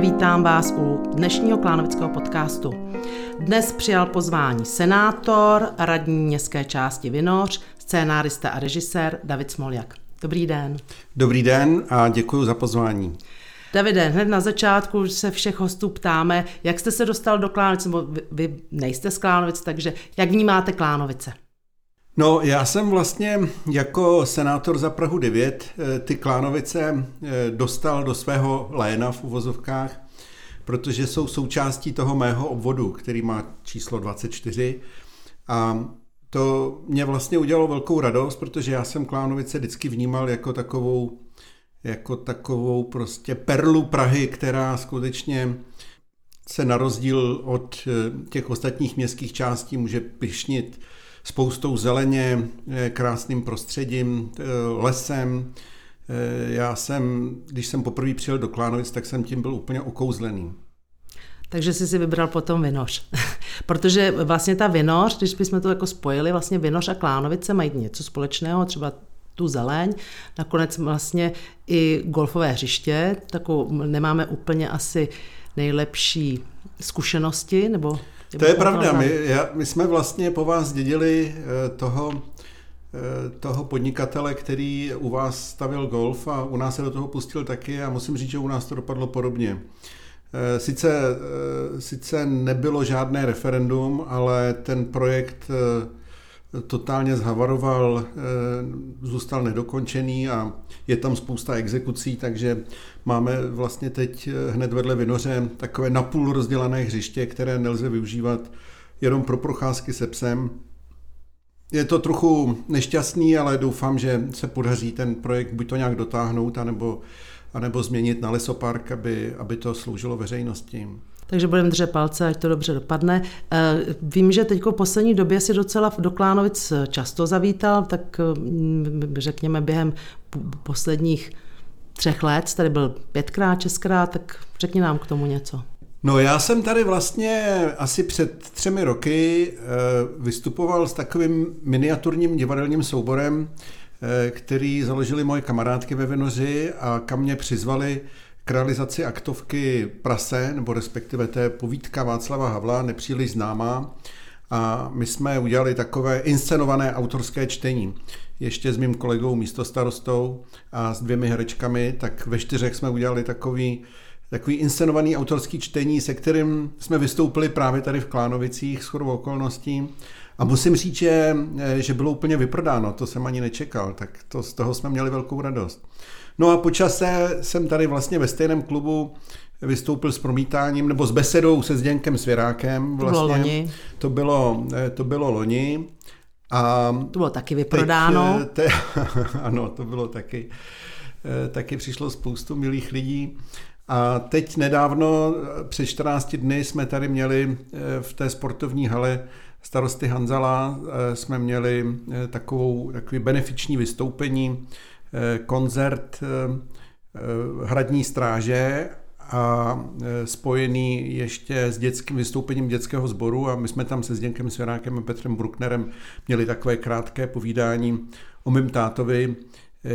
vítám vás u dnešního Klánovického podcastu. Dnes přijal pozvání senátor, radní městské části Vinoř, scénárista a režisér David Smoljak. Dobrý den. Dobrý den a děkuji za pozvání. Davide, hned na začátku se všech hostů ptáme, jak jste se dostal do Klánovic, nebo vy, vy nejste z Klánovic, takže jak vnímáte Klánovice? No, já jsem vlastně jako senátor za Prahu 9 eh, ty Klánovice eh, dostal do svého léna v uvozovkách, protože jsou součástí toho mého obvodu, který má číslo 24. A to mě vlastně udělalo velkou radost, protože já jsem Klánovice vždycky vnímal jako takovou, jako takovou prostě perlu Prahy, která skutečně se na rozdíl od eh, těch ostatních městských částí může pišnit spoustou zeleně, eh, krásným prostředím, eh, lesem. Eh, já jsem, když jsem poprvé přijel do Klánovic, tak jsem tím byl úplně okouzlený. Takže jsi si vybral potom Vinoř. Protože vlastně ta Vinoř, když bychom to jako spojili, vlastně Vinoř a Klánovice mají něco společného, třeba tu zeleň, nakonec vlastně i golfové hřiště, takovou nemáme úplně asi nejlepší zkušenosti, nebo to je pravda. My, já, my jsme vlastně po vás dědili eh, toho, eh, toho podnikatele, který u vás stavil golf a u nás se do toho pustil taky a musím říct, že u nás to dopadlo podobně. Eh, sice, sice nebylo žádné referendum, ale ten projekt totálně zhavaroval, eh, zůstal nedokončený a je tam spousta exekucí, takže máme vlastně teď eh, hned vedle Vinoře takové napůl rozdělané hřiště, které nelze využívat jenom pro procházky se psem. Je to trochu nešťastný, ale doufám, že se podaří ten projekt buď to nějak dotáhnout, anebo, anebo změnit na lesopark, aby, aby to sloužilo veřejnosti takže budeme držet palce, ať to dobře dopadne. Eh, vím, že teď v poslední době si docela do Klánovic často zavítal, tak mm, řekněme během posledních třech let, tady byl pětkrát, šestkrát, tak řekni nám k tomu něco. No já jsem tady vlastně asi před třemi roky eh, vystupoval s takovým miniaturním divadelním souborem, eh, který založili moje kamarádky ve Vinoři a kam mě přizvali k realizaci aktovky Prase, nebo respektive té povídka Václava Havla, nepříliš známá. A my jsme udělali takové inscenované autorské čtení. Ještě s mým kolegou místostarostou a s dvěmi herečkami, tak ve čtyřech jsme udělali takový, takový inscenovaný autorský čtení, se kterým jsme vystoupili právě tady v Klánovicích s chodou okolností. A musím říct, že, že bylo úplně vyprodáno, to jsem ani nečekal, tak to, z toho jsme měli velkou radost. No a po čase jsem tady vlastně ve stejném klubu vystoupil s promítáním, nebo s besedou se Zděnkem Svěrákem. Vlastně. To bylo loni. To bylo, eh, to bylo loni. A to bylo taky vyprodáno. Teď, te, ano, to bylo taky. Eh, taky přišlo spoustu milých lidí. A teď nedávno, před 14 dny, jsme tady měli eh, v té sportovní hale starosty Hanzala, jsme měli takovou, takový benefiční vystoupení Eh, koncert eh, eh, hradní stráže a spojený ještě s dětským vystoupením dětského sboru a my jsme tam se Zděnkem Svěrákem a Petrem Brucknerem měli takové krátké povídání o mém tátovi,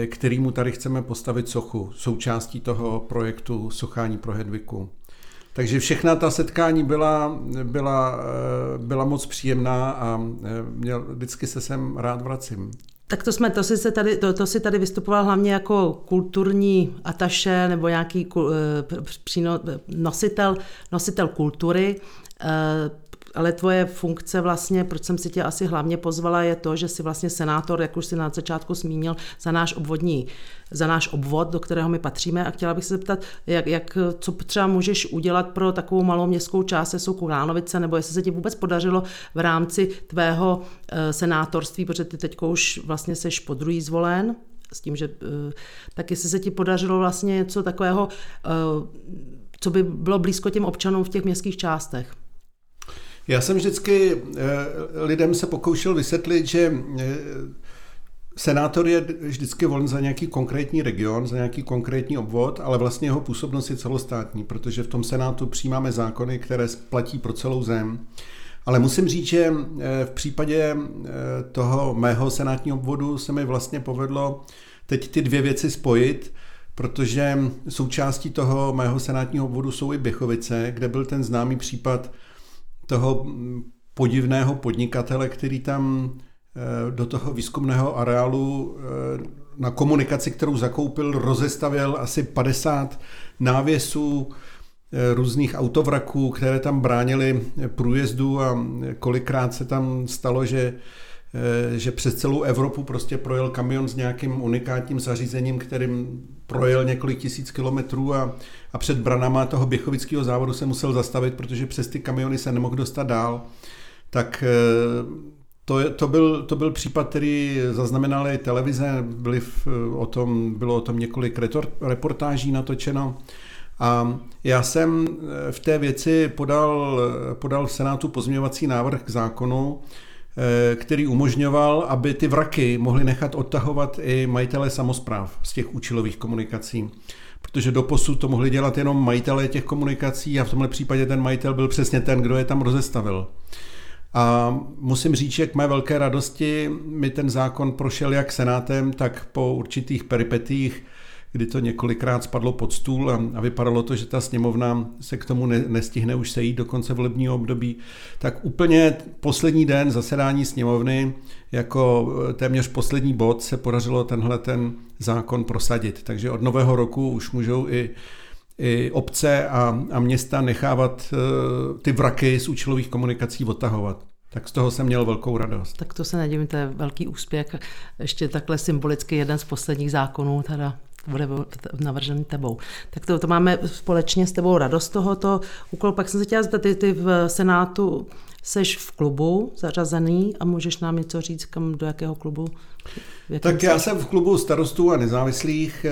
kterýmu tady chceme postavit sochu, součástí toho projektu Sochání pro Hedviku. Takže všechna ta setkání byla, byla, byla moc příjemná a měl, vždycky se sem rád vracím. Tak to jsme, to si, se tady, to, to si tady vystupoval hlavně jako kulturní ataše nebo nějaký eh, příno, nositel, nositel kultury. Eh, ale tvoje funkce vlastně, proč jsem si tě asi hlavně pozvala, je to, že jsi vlastně senátor, jak už si na začátku zmínil, za náš obvodní, za náš obvod, do kterého my patříme a chtěla bych se zeptat, jak, jak, co třeba můžeš udělat pro takovou malou městskou část, jsou Kulánovice, nebo jestli se ti vůbec podařilo v rámci tvého eh, senátorství, protože ty teď už vlastně seš po druhý zvolen, s tím, že eh, tak jestli se ti podařilo vlastně něco takového, eh, co by bylo blízko těm občanům v těch městských částech. Já jsem vždycky eh, lidem se pokoušel vysvětlit, že eh, senátor je vždycky volen za nějaký konkrétní region, za nějaký konkrétní obvod, ale vlastně jeho působnost je celostátní, protože v tom senátu přijímáme zákony, které platí pro celou zem. Ale musím říct, že eh, v případě toho mého senátního obvodu se mi vlastně povedlo teď ty dvě věci spojit, protože součástí toho mého senátního obvodu jsou i Běchovice, kde byl ten známý případ toho podivného podnikatele, který tam eh, do toho výzkumného areálu eh, na komunikaci, kterou zakoupil, rozestavěl asi 50 návěsů eh, různých autovraků, které tam bránily průjezdu a kolikrát se tam stalo, že že přes celou Evropu prostě projel kamion s nějakým unikátním zařízením, kterým projel několik tisíc kilometrů a, a před branama toho Běchovického závodu se musel zastavit, protože přes ty kamiony se nemohl dostat dál tak eh, to, to, byl, to byl případ, který zaznamenaly televize, byly v, o tom, bylo o tom několik reportáží natočeno. A já jsem eh, v té věci podal, podal v Senátu pozměňovací návrh k zákonu, eh, který umožňoval, aby ty vraky mohli nechat odtahovat i majitele samozpráv z těch účelových komunikací. Protože do posud to mohli dělat jenom majitelé těch komunikací a v tomhle případě ten majitel byl přesně ten, kdo je tam rozestavil. A musím říct, že k mé velké radosti mi ten zákon prošel jak senátem, tak po určitých peripetích, kdy to několikrát spadlo pod stůl a, a vypadalo to, že ta sněmovna se k tomu ne, nestihne už sejít do konce volebního období, tak úplně poslední den zasedání sněmovny jako téměř poslední bod se podařilo tenhle ten zákon prosadit. Takže od nového roku už můžou i i obce a, a města nechávat uh, ty vraky z účelových komunikací odtahovat. Tak z toho jsem měl velkou radost. Tak to se nedivím, to je velký úspěch. Ještě takhle symbolicky jeden z posledních zákonů teda bude navržený tebou. Tak to, to máme společně s tebou radost tohoto úkolu. Pak jsem se chtěla zeptat, ty, ty v Senátu seš v klubu zařazený a můžeš nám něco říct, kam, do jakého klubu? Tak já jsem v klubu starostů a nezávislých.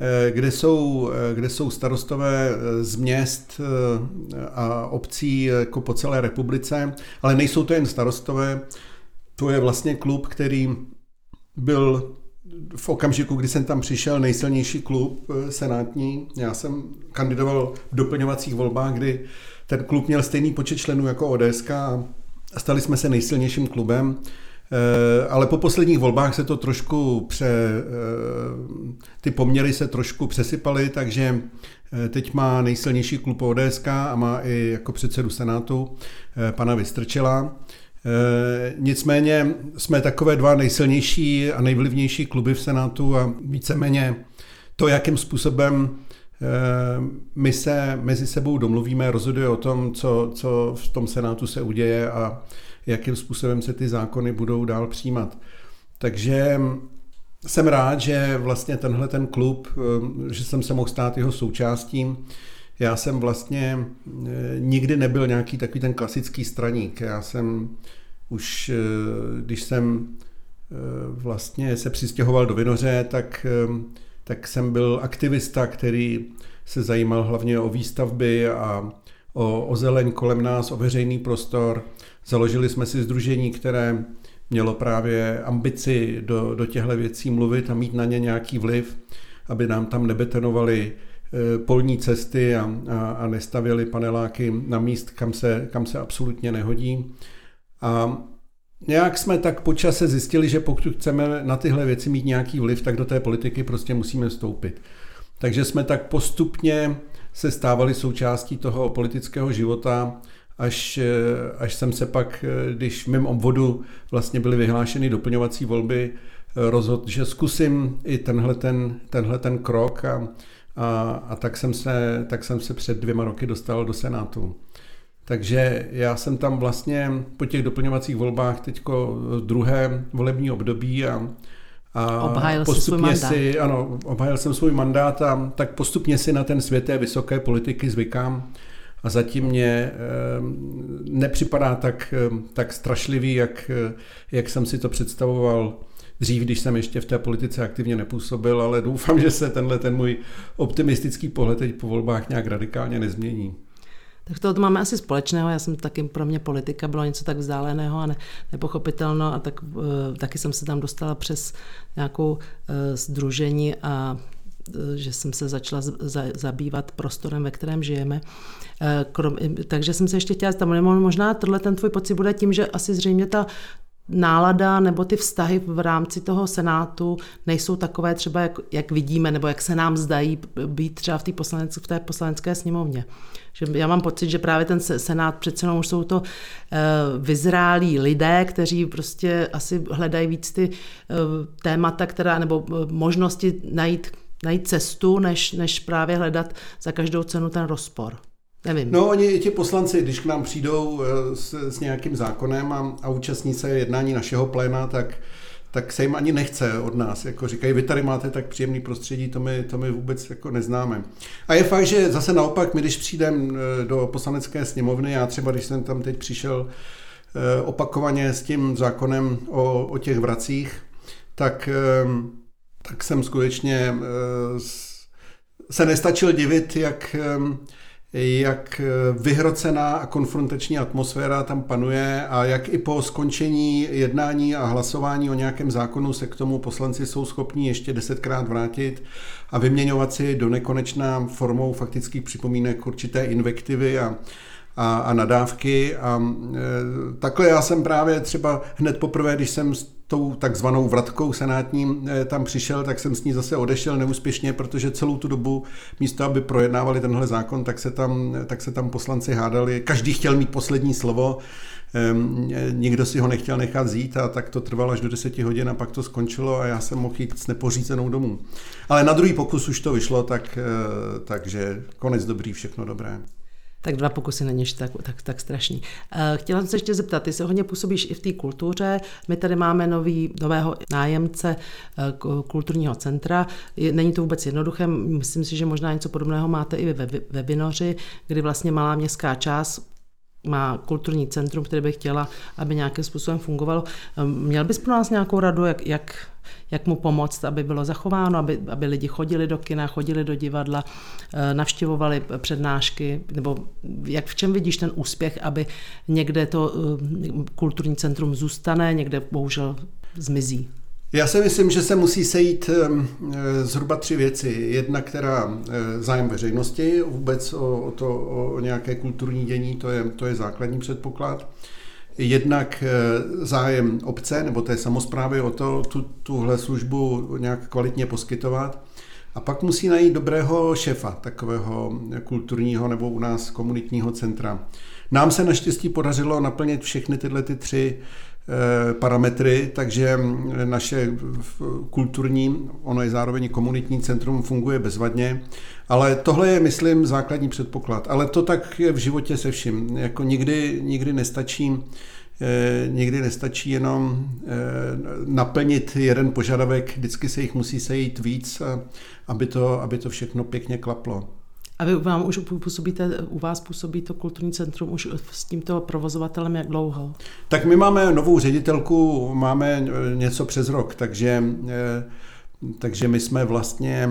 Eh, kde jsou, eh, kde jsou starostové eh, z měst a obcí jako po celé republice, ale nejsou to jen starostové, to je vlastně klub, který byl v okamžiku, kdy jsem tam přišel, nejsilnější klub senátní. Já jsem kandidoval v doplňovacích volbách, kdy ten klub měl stejný počet členů jako ODS a stali jsme se nejsilnějším klubem. Eh, ale po posledních volbách se to trošku pře, eh, ty poměry se trošku přesypaly, takže eh, teď má nejsilnější klub ODS a má i jako předsedu Senátu pana Vystrčela. Nicméně jsme takové dva nejsilnější a nejvlivnější kluby v Senátu a víceméně to, jakým způsobem my se mezi sebou domluvíme, rozhoduje o tom, co, co v tom Senátu se uděje a jakým způsobem se ty zákony budou dál přijímat. Takže jsem rád, že vlastně tenhle ten klub, eh, že jsem se mohl stát jeho součástí. Já jsem vlastně eh, nikdy nebyl nějaký takový ten klasický straník. Já jsem už, eh, když jsem vlastně se přistěhoval do Vinoře, tak, tak jsem byl aktivista, který se zajímal hlavně o výstavby a o, o zeleň kolem nás, o veřejný prostor. Založili jsme si združení, které mělo právě ambici do, do těchto věcí mluvit a mít na ně nějaký vliv, aby nám tam nebetonovali e, polní cesty a, a, a nestavěli paneláky na míst, kam se, kam se absolutně nehodí. A nějak jsme tak počase zjistili, že pokud chceme na tyhle věci mít nějaký vliv, tak do té politiky prostě musíme vstoupit. Takže jsme tak postupně se stávali součástí toho politického života, až, eh, až jsem se pak, eh, když v mém obvodu vlastně byly vyhlášeny doplňovací volby, eh, rozhodl, že zkusím i tenhle ten, tenhle ten krok a, a, a tak, jsem se, tak jsem se před dvěma roky dostal do Senátu. Takže já jsem tam vlastně po těch doplňovacích volbách teďko druhé volební období a, a obhájil postupně si, ano, obhájil jsem svůj mandát a tak postupně si na ten svět té vysoké politiky zvykám. A zatím mě nepřipadá tak, tak strašlivý, jak, jak jsem si to představoval dřív, když jsem ještě v té politice aktivně nepůsobil, ale doufám, že se tenhle ten můj optimistický pohled teď po volbách nějak radikálně nezmění. Tak to máme asi společného. Já jsem taky, pro mě politika bylo něco tak vzdáleného a ne, nepochopitelno a tak, uh, taky jsem se tam dostala přes nějakou združení a eh, že jsem se začala zabývat prostorem, ve kterém žijeme. Krom, takže jsem se ještě chtěla, tam možná tohle ten tvůj pocit bude tím, že asi zřejmě ta nálada nebo ty vztahy v rámci toho senátu nejsou takové třeba, jak, jak vidíme, nebo jak se nám zdají být třeba v, té poslanec, v té poslanecké sněmovně. Že já mám pocit, že právě ten senát přece jenom už jsou to uh, vyzrálí lidé, kteří prostě asi hledají víc ty uh, témata, která, nebo uh, možnosti najít, najít cestu, než, než právě hledat za každou cenu ten rozpor. Nevím. No, oni, ti poslanci, když k nám přijdou s, s nějakým zákonem a, a účastní se jednání našeho pléna, tak tak se jim ani nechce od nás. Jako říkají, vy tady máte tak příjemný prostředí, to my, to my vůbec jako neznáme. A je fakt, že zase naopak, my když přijdeme do poslanecké sněmovny, já třeba, když jsem tam teď přišel eh, opakovaně s tím zákonem o, o těch vracích, tak, tak jsem skutečně eh, se nestačil divit, jak jak vyhrocená a konfrontační atmosféra tam panuje a jak i po skončení jednání a hlasování o nějakém zákonu se k tomu poslanci jsou schopni ještě desetkrát vrátit a vyměňovat si do nekonečná formou faktických připomínek určité invektivy a, a, a nadávky. A e, takhle já jsem právě třeba hned poprvé, když jsem tou takzvanou vratkou senátním eh, tam přišel, tak jsem s ní zase odešel neúspěšně, protože celou tu dobu místo, aby projednávali tenhle zákon, tak se tam, tak se tam poslanci hádali. Každý chtěl mít poslední slovo, ehm, nikdo si ho nechtěl nechat zít a tak to trvalo až do deseti hodin a pak to skončilo a já jsem mohl jít s nepořízenou domů. Ale na druhý pokus už to vyšlo, tak, eh, takže konec dobrý, všechno dobré tak dva pokusy není tak, tak, tak strašný. Eh, chtěla jsem se ještě zeptat, ty se hodně působíš i v té kultuře. My tady máme nový, nového nájemce eh, kulturního centra. Není to vůbec jednoduché, myslím si, že možná něco podobného máte i ve webinoři, kdy vlastně malá městská část má kulturní centrum, které by chtěla, aby nějakým způsobem fungovalo. Eh, měl bys pro nás nějakou radu, jak, jak jak mu pomoct, aby bylo zachováno, aby, aby lidi chodili do kina, chodili do divadla, eh, navštěvovali přednášky, nebo jak v čem vidíš ten úspěch, aby někde to eh, kulturní centrum zůstane, někde bohužel zmizí? Já si myslím, že se musí sejít eh, zhruba tři věci. Jedna, která zájem veřejnosti, vůbec o, o, to, o nějaké kulturní dění, to je, to je základní předpoklad jednak eh, zájem obce nebo té samozprávy o to tu, tuhle službu nějak kvalitně poskytovat. A pak musí najít dobrého šefa takového kulturního nebo u nás komunitního centra. Nám se naštěstí podařilo naplnit všechny tyhle ty tři eh, parametry, takže naše kulturní, ono je zároveň komunitní centrum, funguje bezvadně, ale tohle je, myslím, základní předpoklad. Ale to tak je v životě se vším. Jako nikdy, nikdy nestačí eh, nikdy nestačí jenom eh, naplnit jeden požadavek, vždycky se jich musí sejít víc, aby to, aby to všechno pěkně klaplo. A vy vám už působíte, u vás působí to kulturní centrum už s tímto provozovatelem jak dlouho? Tak my máme novou ředitelku, máme něco přes rok, takže takže my jsme vlastně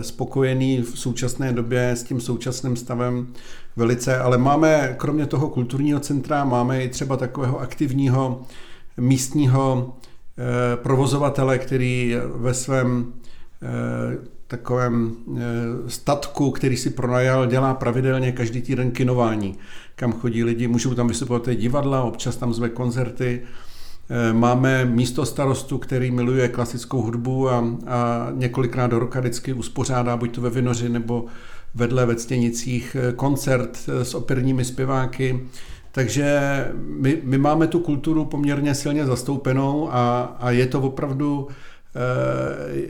spokojení v současné době s tím současným stavem velice, ale máme kromě toho kulturního centra, máme i třeba takového aktivního místního provozovatele, který ve svém takovém eh, statku, který si pronajal, dělá pravidelně každý týden kinování, kam chodí lidi, můžou tam vystupovat divadla, občas tam zve koncerty. Eh, máme místo starostu, který miluje klasickou hudbu a, a několikrát do roka vždycky uspořádá, buď to ve Vinoři nebo vedle ve Ctěnicích, eh, koncert s operními zpěváky. Takže my, my máme tu kulturu poměrně silně zastoupenou a, a je to opravdu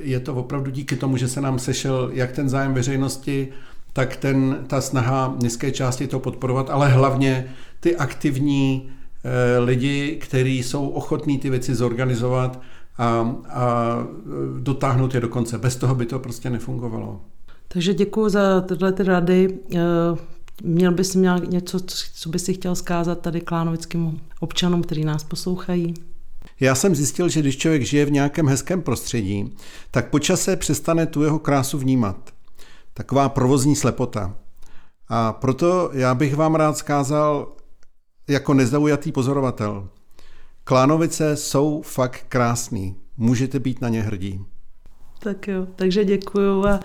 je to opravdu díky tomu, že se nám sešel jak ten zájem veřejnosti, tak ten, ta snaha městské části to podporovat, ale hlavně ty aktivní eh, lidi, kteří jsou ochotní ty věci zorganizovat a, a dotáhnout je do konce. Bez toho by to prostě nefungovalo. Takže děkuji za tyhle ty rady. Eh, měl bys měl něco, co by si chtěl zkázat tady klánovickým občanům, kteří nás poslouchají? Já jsem zjistil, že když člověk žije v nějakém hezkém prostředí, tak počase přestane tu jeho krásu vnímat. Taková provozní slepota. A proto já bych vám rád zkázal jako nezaujatý pozorovatel. Klánovice jsou fakt krásný. Můžete být na ně hrdí. Tak jo, takže děkuju a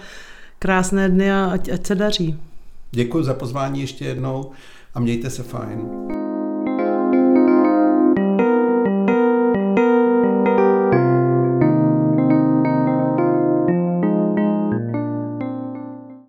krásné dny a ať, ať se daří. Děkuji za pozvání ještě jednou a mějte se fajn.